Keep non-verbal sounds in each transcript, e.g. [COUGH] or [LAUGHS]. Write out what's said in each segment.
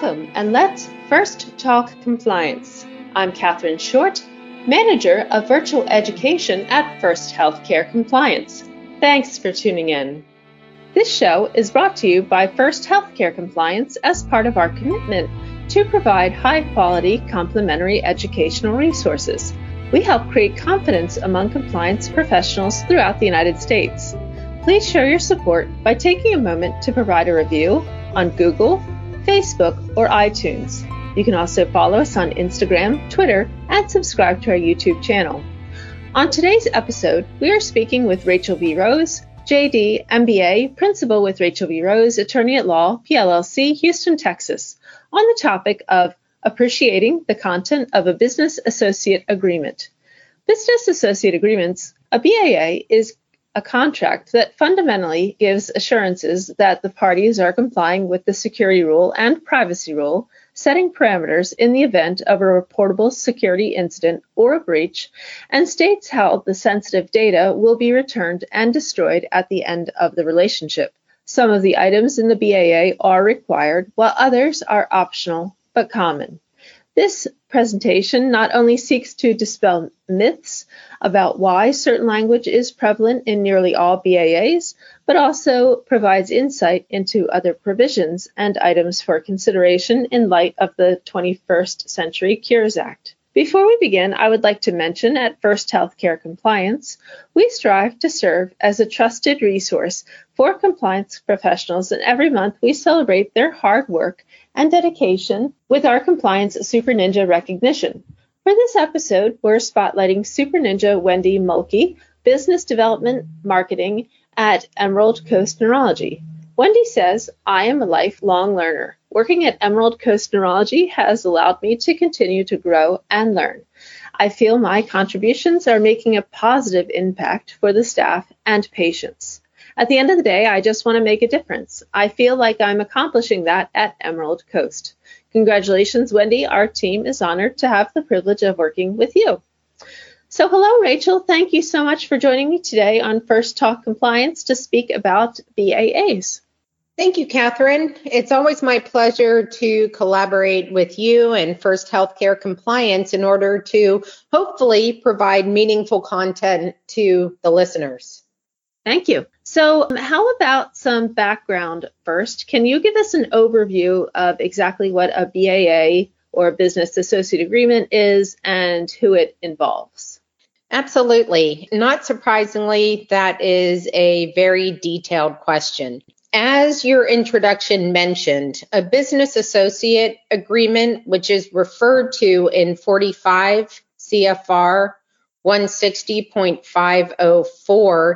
Welcome, and let's first talk compliance. I'm Catherine Short, Manager of Virtual Education at First Healthcare Compliance. Thanks for tuning in. This show is brought to you by First Healthcare Compliance as part of our commitment to provide high quality complementary educational resources. We help create confidence among compliance professionals throughout the United States. Please show your support by taking a moment to provide a review on Google, Facebook, or iTunes. You can also follow us on Instagram, Twitter, and subscribe to our YouTube channel. On today's episode, we are speaking with Rachel V. Rose, JD, MBA, Principal with Rachel V. Rose, Attorney at Law, PLLC, Houston, Texas, on the topic of appreciating the content of a business associate agreement. Business associate agreements, a BAA, is a contract that fundamentally gives assurances that the parties are complying with the security rule and privacy rule, setting parameters in the event of a reportable security incident or a breach, and states how the sensitive data will be returned and destroyed at the end of the relationship. Some of the items in the BAA are required, while others are optional but common. This presentation not only seeks to dispel myths about why certain language is prevalent in nearly all BAAs, but also provides insight into other provisions and items for consideration in light of the 21st Century Cures Act. Before we begin, I would like to mention at First Healthcare Compliance, we strive to serve as a trusted resource for compliance professionals, and every month we celebrate their hard work and dedication with our Compliance Super Ninja recognition. For this episode, we're spotlighting Super Ninja Wendy Mulkey, Business Development Marketing at Emerald Coast Neurology. Wendy says, I am a lifelong learner. Working at Emerald Coast Neurology has allowed me to continue to grow and learn. I feel my contributions are making a positive impact for the staff and patients. At the end of the day, I just want to make a difference. I feel like I'm accomplishing that at Emerald Coast. Congratulations, Wendy. Our team is honored to have the privilege of working with you. So, hello, Rachel. Thank you so much for joining me today on First Talk Compliance to speak about BAAs. Thank you, Catherine. It's always my pleasure to collaborate with you and First Healthcare Compliance in order to hopefully provide meaningful content to the listeners. Thank you. So, how about some background first? Can you give us an overview of exactly what a BAA or a business associate agreement is and who it involves? Absolutely. Not surprisingly, that is a very detailed question. As your introduction mentioned, a business associate agreement, which is referred to in 45 CFR 160.504,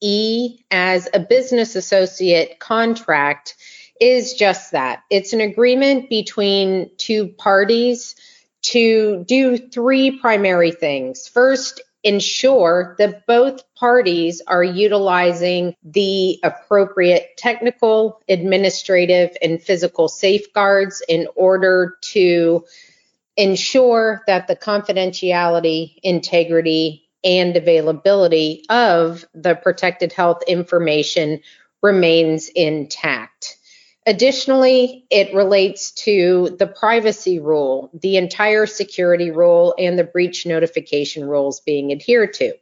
E as a business associate contract is just that. It's an agreement between two parties to do three primary things. First, ensure that both parties are utilizing the appropriate technical, administrative, and physical safeguards in order to ensure that the confidentiality, integrity, and availability of the protected health information remains intact. Additionally, it relates to the privacy rule, the entire security rule, and the breach notification rules being adhered to.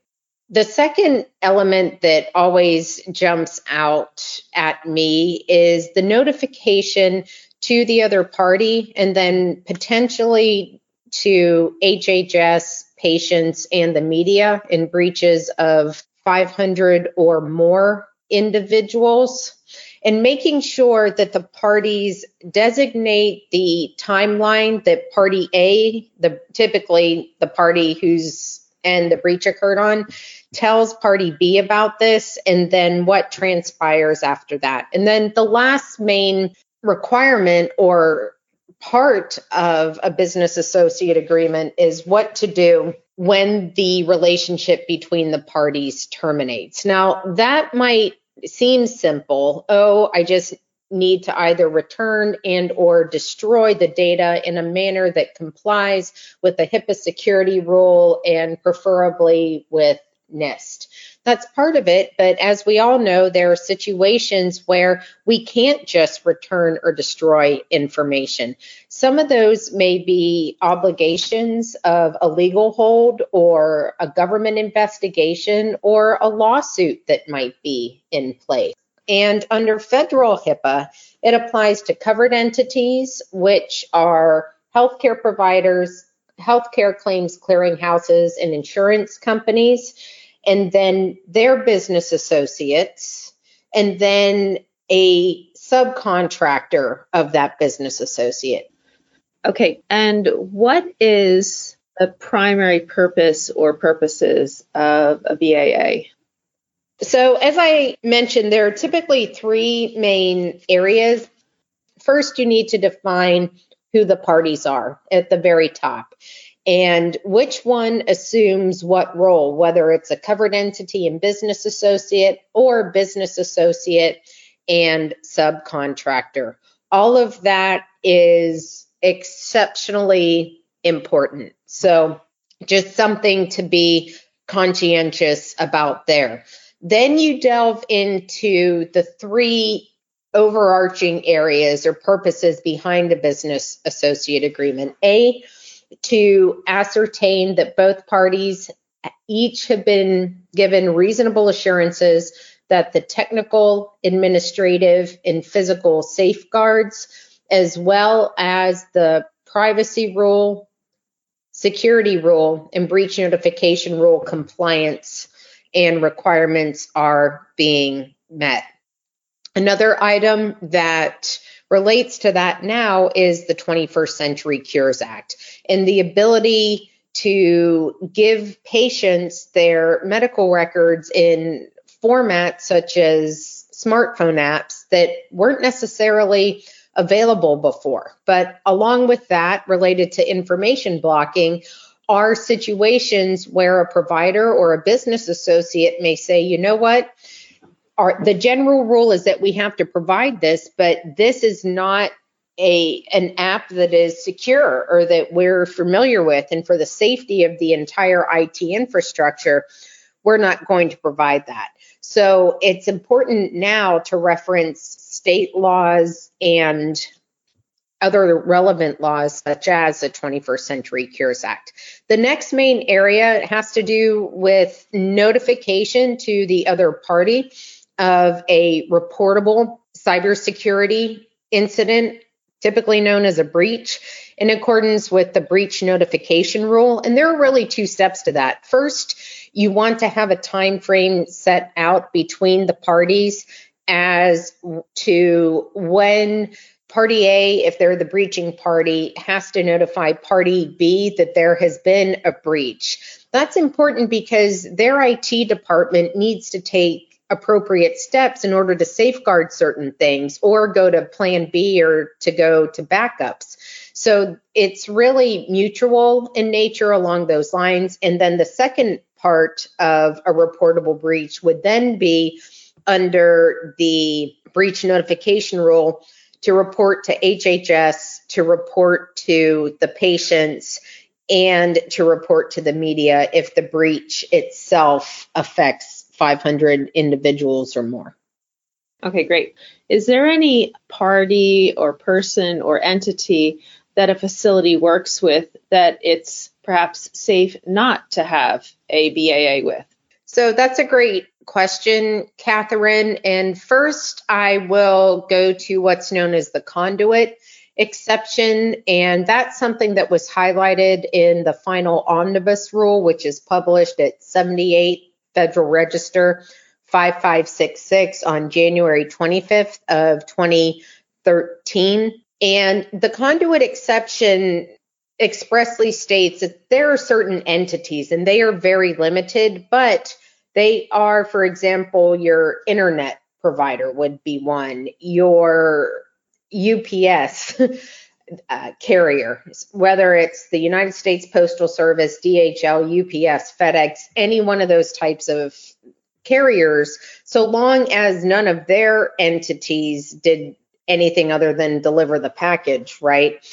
The second element that always jumps out at me is the notification to the other party and then potentially to HHS patients and the media in breaches of 500 or more individuals and making sure that the parties designate the timeline that party A, the typically the party who's and the breach occurred on, tells party B about this and then what transpires after that. And then the last main requirement or part of a business associate agreement is what to do when the relationship between the parties terminates. Now, that might seem simple. Oh, I just need to either return and or destroy the data in a manner that complies with the HIPAA security rule and preferably with NIST. That's part of it. But as we all know, there are situations where we can't just return or destroy information. Some of those may be obligations of a legal hold or a government investigation or a lawsuit that might be in place. And under federal HIPAA, it applies to covered entities, which are healthcare providers, healthcare claims clearinghouses, and insurance companies and then their business associates, and then a subcontractor of that business associate. Okay, and what is the primary purpose or purposes of a BAA? So, as I mentioned, there are typically three main areas. First, you need to define who the parties are at the very top and which one assumes what role, whether it's a covered entity and business associate or business associate and subcontractor. All of that is exceptionally important. So, just something to be conscientious about there. Then you delve into the three overarching areas or purposes behind a business associate agreement. A, to ascertain that both parties each have been given reasonable assurances that the technical, administrative, and physical safeguards, as well as the privacy rule, security rule, and breach notification rule compliance and requirements are being met. Another item that relates to that now is the 21st Century Cures Act and the ability to give patients their medical records in formats such as smartphone apps that weren't necessarily available before. But along with that, related to information blocking, are situations where a provider or a business associate may say, you know what? The general rule is that we have to provide this, but this is not a an app that is secure or that we're familiar with and for the safety of the entire IT infrastructure we're not going to provide that. So it's important now to reference state laws and other relevant laws such as the 21st Century Cures Act. The next main area has to do with notification to the other party of a reportable cybersecurity incident typically known as a breach, in accordance with the breach notification rule. And there are really two steps to that. First, you want to have a time frame set out between the parties as to when party A, if they're the breaching party, has to notify party B that there has been a breach. That's important because their IT department needs to take appropriate steps in order to safeguard certain things or go to plan B or to go to backups. So it's really mutual in nature along those lines. And then the second part of a reportable breach would then be under the breach notification rule to report to HHS, to report to the patients, and to report to the media if the breach itself affects 500 individuals or more. Okay, great. Is there any party or person or entity that a facility works with that it's perhaps safe not to have a BAA with? So that's a great question, Catherine. And first, I will go to what's known as the conduit exception. And that's something that was highlighted in the final omnibus rule, which is published at 78 Federal Register 5566 on January 25th of 2013. And the conduit exception expressly states that there are certain entities and they are very limited, but they are, for example, your internet provider would be one, your UPS uh, carrier, whether it's the United States Postal Service, DHL, UPS, FedEx, any one of those types of carriers, so long as none of their entities did anything other than deliver the package, right?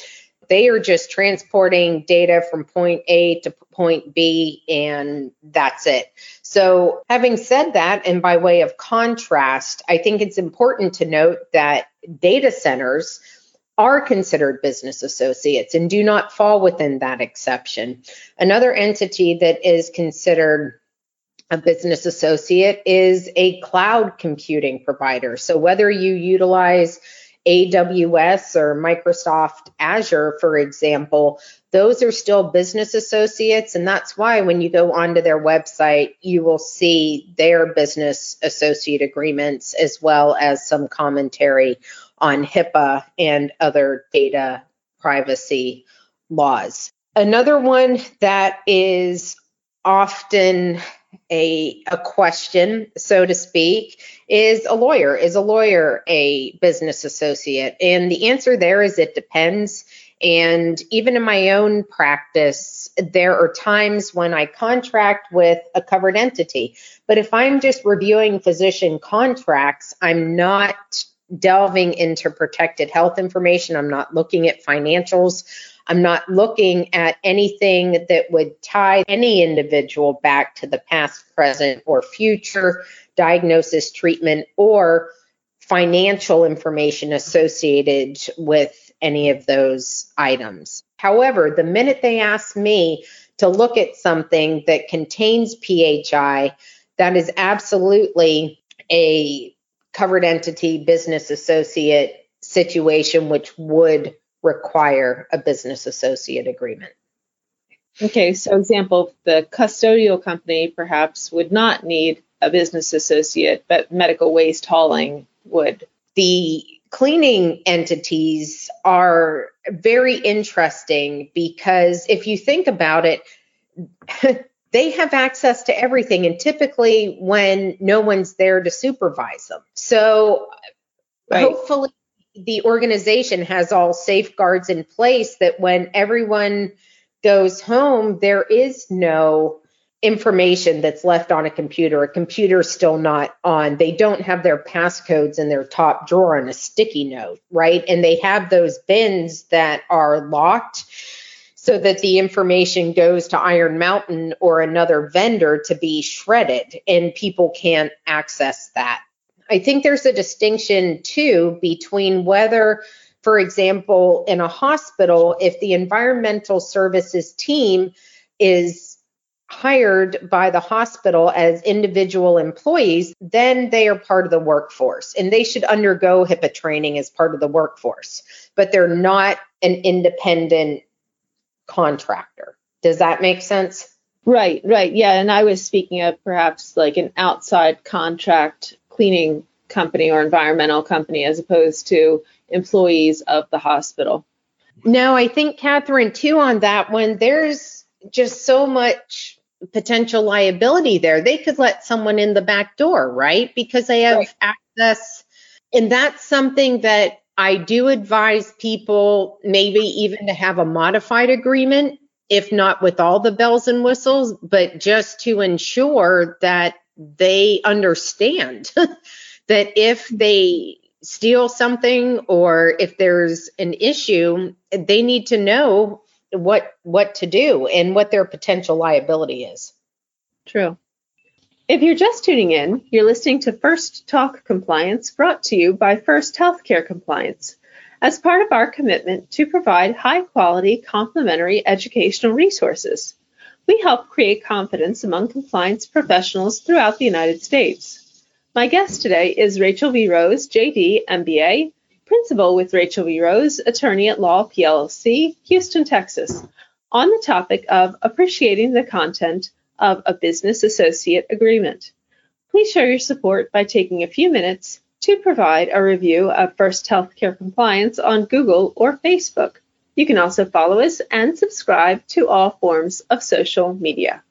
They are just transporting data from point A to point B, and that's it. So, having said that, and by way of contrast, I think it's important to note that data centers are considered business associates and do not fall within that exception. Another entity that is considered a business associate is a cloud computing provider. So, whether you utilize AWS or Microsoft Azure, for example, those are still business associates. And that's why when you go onto their website, you will see their business associate agreements as well as some commentary on HIPAA and other data privacy laws. Another one that is often a, a question, so to speak, is a lawyer. Is a lawyer a business associate? And the answer there is it depends. And even in my own practice, there are times when I contract with a covered entity. But if I'm just reviewing physician contracts, I'm not delving into protected health information. I'm not looking at financials. I'm not looking at anything that would tie any individual back to the past, present, or future diagnosis, treatment, or financial information associated with any of those items. However, the minute they ask me to look at something that contains PHI, that is absolutely a covered entity business associate situation, which would require a business associate agreement. Okay, so example, the custodial company perhaps would not need a business associate, but medical waste hauling would. The cleaning entities are very interesting because if you think about it, [LAUGHS] they have access to everything and typically when no one's there to supervise them. So right. hopefully the organization has all safeguards in place that when everyone goes home, there is no information that's left on a computer. A computer's still not on. They don't have their passcodes in their top drawer on a sticky note, right? And they have those bins that are locked so that the information goes to Iron Mountain or another vendor to be shredded and people can't access that. I think there's a distinction too between whether, for example, in a hospital, if the environmental services team is hired by the hospital as individual employees, then they are part of the workforce and they should undergo HIPAA training as part of the workforce, but they're not an independent contractor. Does that make sense? Right, right. Yeah. And I was speaking of perhaps like an outside contract cleaning company or environmental company as opposed to employees of the hospital. No, I think, Catherine, too, on that one, there's just so much potential liability there. They could let someone in the back door, right? Because they have right. access. And that's something that I do advise people maybe even to have a modified agreement, if not with all the bells and whistles, but just to ensure that they understand [LAUGHS] that if they steal something or if there's an issue, they need to know what what to do and what their potential liability is. True. If you're just tuning in, you're listening to First Talk Compliance brought to you by First Healthcare Compliance as part of our commitment to provide high quality complementary educational resources. We help create confidence among compliance professionals throughout the United States. My guest today is Rachel V. Rose, JD, MBA, principal with Rachel V. Rose, attorney at Law PLLC, Houston, Texas, on the topic of appreciating the content of a business associate agreement. Please show your support by taking a few minutes to provide a review of First Healthcare Compliance on Google or Facebook. You can also follow us and subscribe to all forms of social media.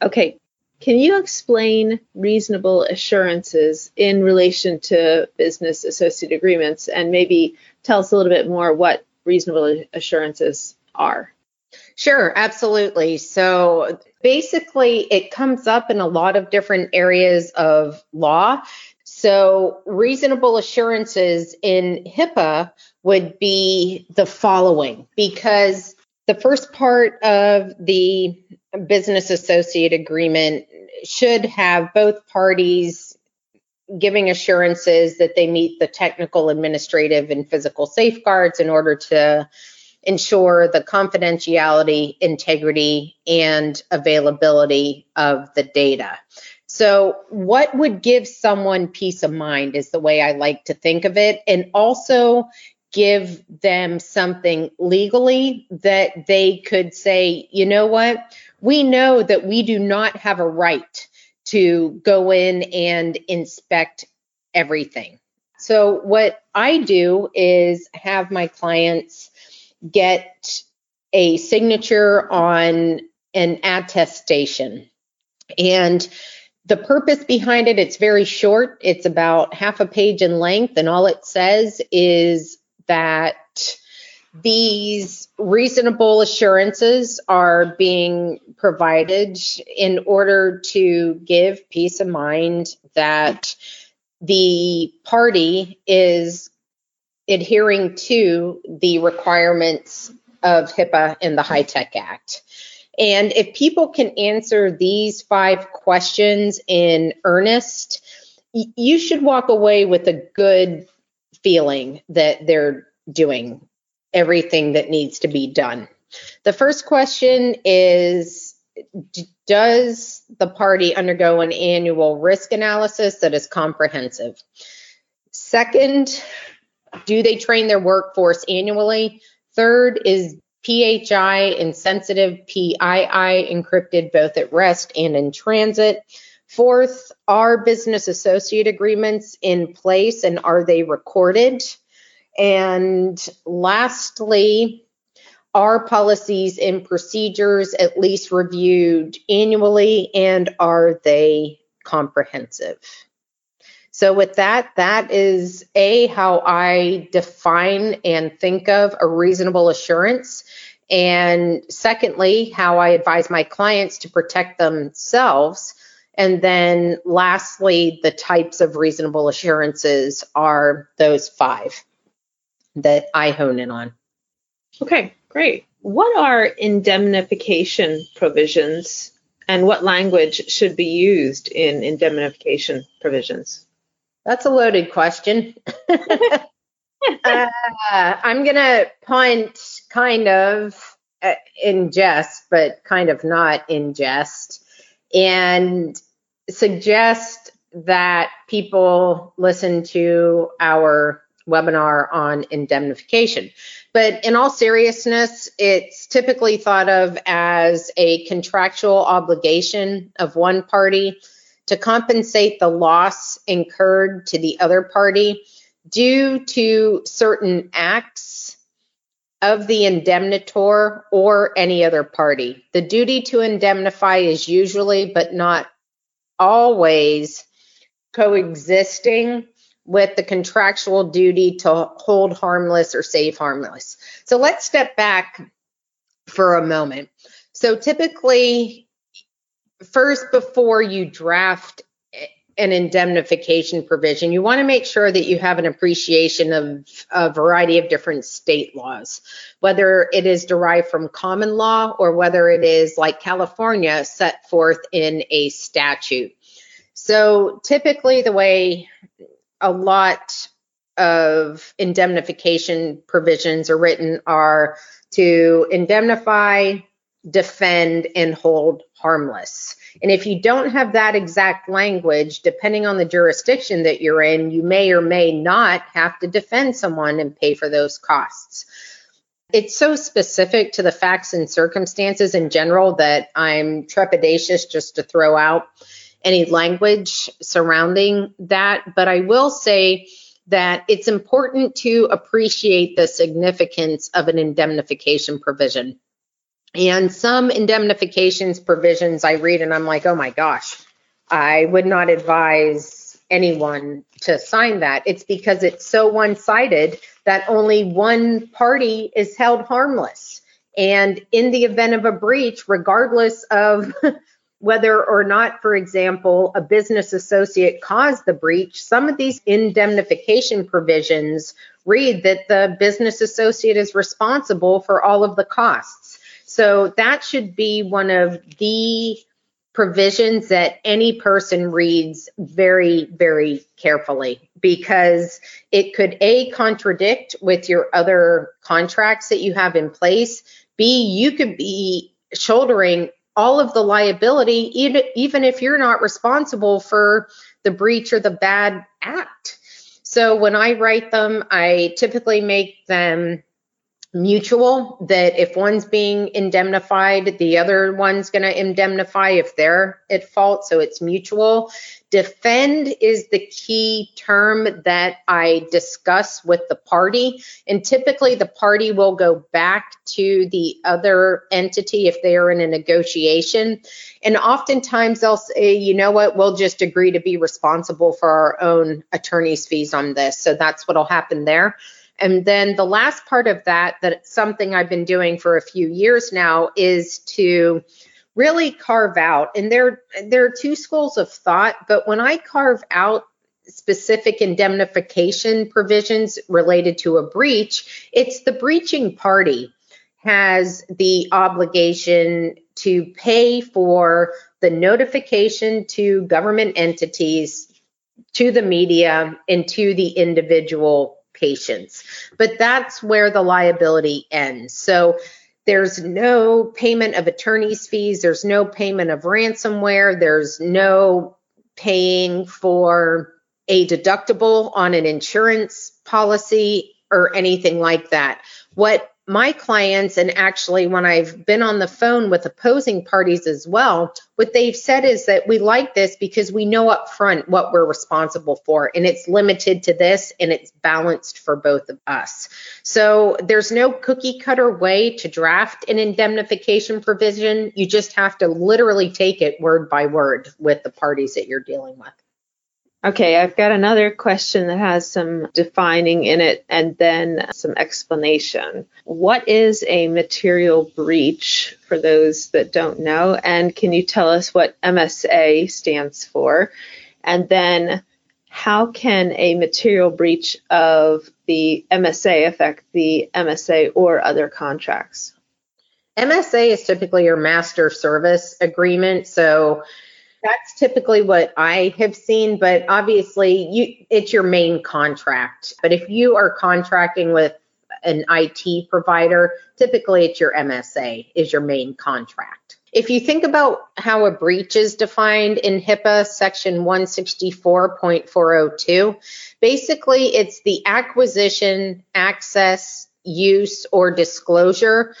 Okay, can you explain reasonable assurances in relation to business associate agreements and maybe tell us a little bit more what reasonable assurances are? Sure, absolutely. So basically, it comes up in a lot of different areas of law. So, reasonable assurances in HIPAA would be the following because the first part of the business associate agreement should have both parties giving assurances that they meet the technical, administrative, and physical safeguards in order to ensure the confidentiality, integrity, and availability of the data. So, what would give someone peace of mind is the way I like to think of it, and also give them something legally that they could say, you know what, we know that we do not have a right to go in and inspect everything. So, what I do is have my clients get a signature on an attestation. And the purpose behind it, it's very short. It's about half a page in length, and all it says is that these reasonable assurances are being provided in order to give peace of mind that the party is adhering to the requirements of HIPAA and the HITECH Act. And if people can answer these five questions in earnest, you should walk away with a good feeling that they're doing everything that needs to be done. The first question is Does the party undergo an annual risk analysis that is comprehensive? Second, do they train their workforce annually? Third is PHI and sensitive PII encrypted both at rest and in transit. Fourth, are business associate agreements in place and are they recorded? And lastly, are policies and procedures at least reviewed annually and are they comprehensive? So, with that, that is A, how I define and think of a reasonable assurance. And secondly, how I advise my clients to protect themselves. And then lastly, the types of reasonable assurances are those five that I hone in on. Okay, great. What are indemnification provisions and what language should be used in indemnification provisions? That's a loaded question. [LAUGHS] uh, I'm going to punt kind of uh, in jest, but kind of not in jest, and suggest that people listen to our webinar on indemnification. But in all seriousness, it's typically thought of as a contractual obligation of one party to compensate the loss incurred to the other party due to certain acts of the indemnitor or any other party. The duty to indemnify is usually, but not always, coexisting with the contractual duty to hold harmless or save harmless. So let's step back for a moment. So typically, first before you draft an indemnification provision, you want to make sure that you have an appreciation of a variety of different state laws, whether it is derived from common law or whether it is like California set forth in a statute. So typically, the way a lot of indemnification provisions are written are to indemnify, defend, and hold harmless. And if you don't have that exact language, depending on the jurisdiction that you're in, you may or may not have to defend someone and pay for those costs. It's so specific to the facts and circumstances in general that I'm trepidatious just to throw out any language surrounding that. But I will say that it's important to appreciate the significance of an indemnification provision. And some indemnifications provisions I read and I'm like, oh my gosh, I would not advise anyone to sign that. It's because it's so one sided that only one party is held harmless. And in the event of a breach, regardless of [LAUGHS] whether or not, for example, a business associate caused the breach, some of these indemnification provisions read that the business associate is responsible for all of the costs. So that should be one of the provisions that any person reads very, very carefully because it could A, contradict with your other contracts that you have in place. B, you could be shouldering all of the liability, even, even if you're not responsible for the breach or the bad act. So when I write them, I typically make them mutual that if one's being indemnified, the other one's going to indemnify if they're at fault. So it's mutual. Defend is the key term that I discuss with the party. And typically the party will go back to the other entity if they are in a negotiation. And oftentimes they'll say, you know what, we'll just agree to be responsible for our own attorney's fees on this. So that's what'll happen there. And then the last part of that, that something I've been doing for a few years now, is to really carve out. And there, there are two schools of thought, but when I carve out specific indemnification provisions related to a breach, it's the breaching party has the obligation to pay for the notification to government entities, to the media, and to the individual patients. But that's where the liability ends. So there's no payment of attorney's fees, there's no payment of ransomware, there's no paying for a deductible on an insurance policy or anything like that. What my clients, and actually when I've been on the phone with opposing parties as well, what they've said is that we like this because we know up front what we're responsible for, and it's limited to this and it's balanced for both of us. So there's no cookie cutter way to draft an indemnification provision. You just have to literally take it word by word with the parties that you're dealing with. Okay, I've got another question that has some defining in it and then some explanation. What is a material breach for those that don't know? And can you tell us what MSA stands for? And then how can a material breach of the MSA affect the MSA or other contracts? MSA is typically your master service agreement. So that's typically what I have seen, but obviously you it's your main contract. But if you are contracting with an IT provider, typically it's your MSA is your main contract. If you think about how a breach is defined in HIPAA section 164.402, basically it's the acquisition, access, use, or disclosure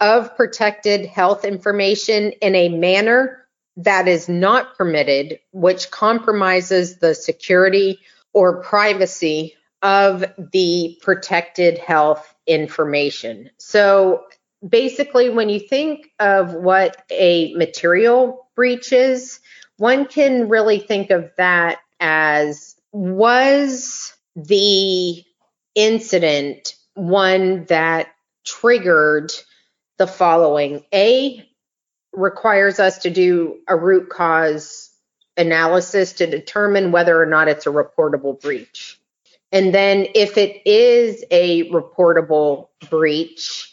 of protected health information in a manner that is not permitted, which compromises the security or privacy of the protected health information. So basically, when you think of what a material breach is, one can really think of that as was the incident one that triggered the following A, requires us to do a root cause analysis to determine whether or not it's a reportable breach. And then if it is a reportable breach,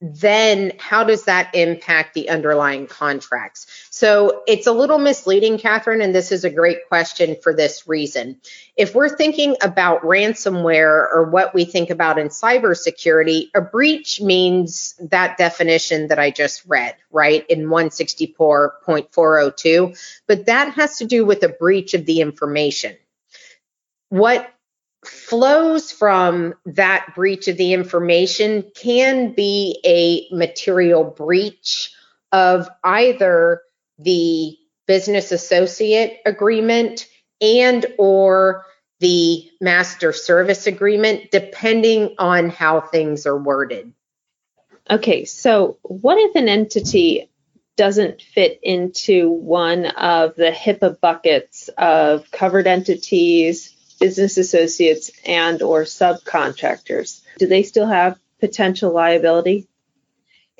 then how does that impact the underlying contracts? So it's a little misleading, Catherine, and this is a great question for this reason. If we're thinking about ransomware or what we think about in cybersecurity, a breach means that definition that I just read, right, in 164.402, but that has to do with a breach of the information. What flows from that breach of the information can be a material breach of either the business associate agreement and or the master service agreement depending on how things are worded. Okay, so what if an entity doesn't fit into one of the HIPAA buckets of covered entities, business associates and or subcontractors do they still have potential liability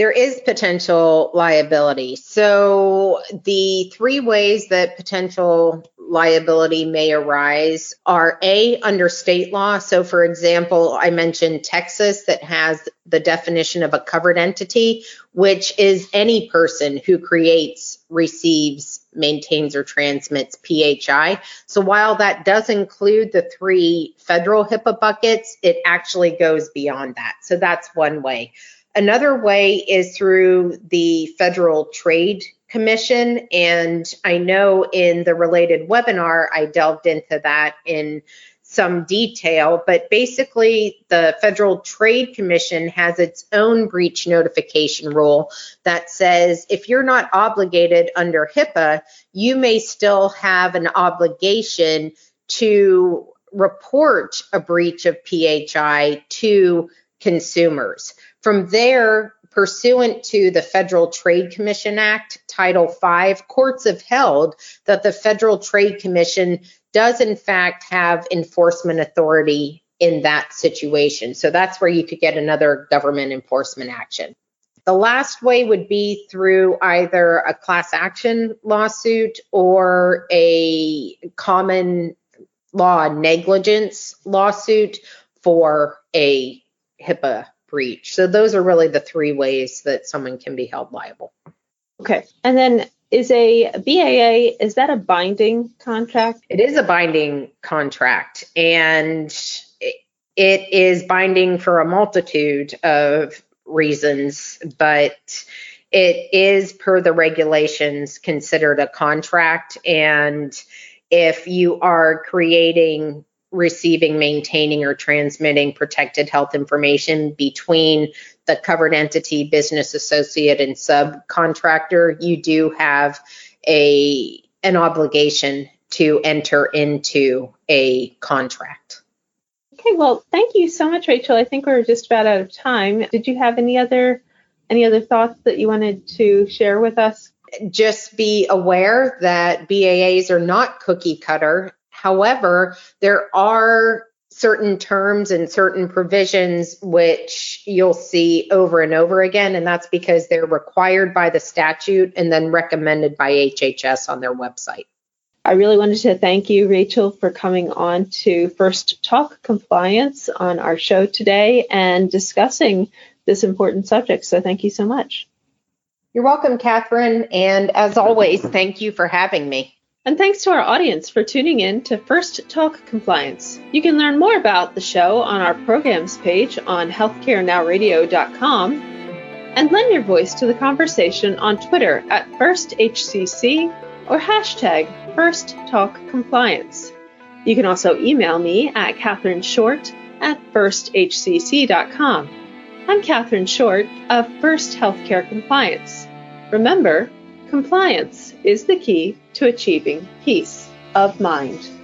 there is potential liability. So, the three ways that potential liability may arise are A, under state law. So, for example, I mentioned Texas that has the definition of a covered entity, which is any person who creates, receives, maintains, or transmits PHI. So, while that does include the three federal HIPAA buckets, it actually goes beyond that. So, that's one way. Another way is through the Federal Trade Commission. And I know in the related webinar, I delved into that in some detail, but basically, the Federal Trade Commission has its own breach notification rule that says if you're not obligated under HIPAA, you may still have an obligation to report a breach of PHI to consumers. From there, pursuant to the Federal Trade Commission Act, Title V, courts have held that the Federal Trade Commission does, in fact, have enforcement authority in that situation. So that's where you could get another government enforcement action. The last way would be through either a class action lawsuit or a common law negligence lawsuit for a HIPAA breach. So those are really the three ways that someone can be held liable. Okay. And then is a BAA is that a binding contract? It is a binding contract and it is binding for a multitude of reasons, but it is per the regulations considered a contract and if you are creating receiving, maintaining, or transmitting protected health information between the covered entity, business associate, and subcontractor, you do have a an obligation to enter into a contract. Okay, well, thank you so much, Rachel. I think we're just about out of time. Did you have any other any other thoughts that you wanted to share with us? Just be aware that BAAs are not cookie cutter However, there are certain terms and certain provisions which you'll see over and over again, and that's because they're required by the statute and then recommended by HHS on their website. I really wanted to thank you, Rachel, for coming on to First Talk Compliance on our show today and discussing this important subject. So, thank you so much. You're welcome, Catherine. And as always, thank you for having me. And thanks to our audience for tuning in to First Talk Compliance. You can learn more about the show on our programs page on healthcarenowradio.com and lend your voice to the conversation on Twitter at FirstHCC or hashtag First Talk Compliance. You can also email me at Catherine Short at firsthcc.com. I'm Catherine Short of First Healthcare Compliance. Remember, compliance is the key to achieving peace of mind.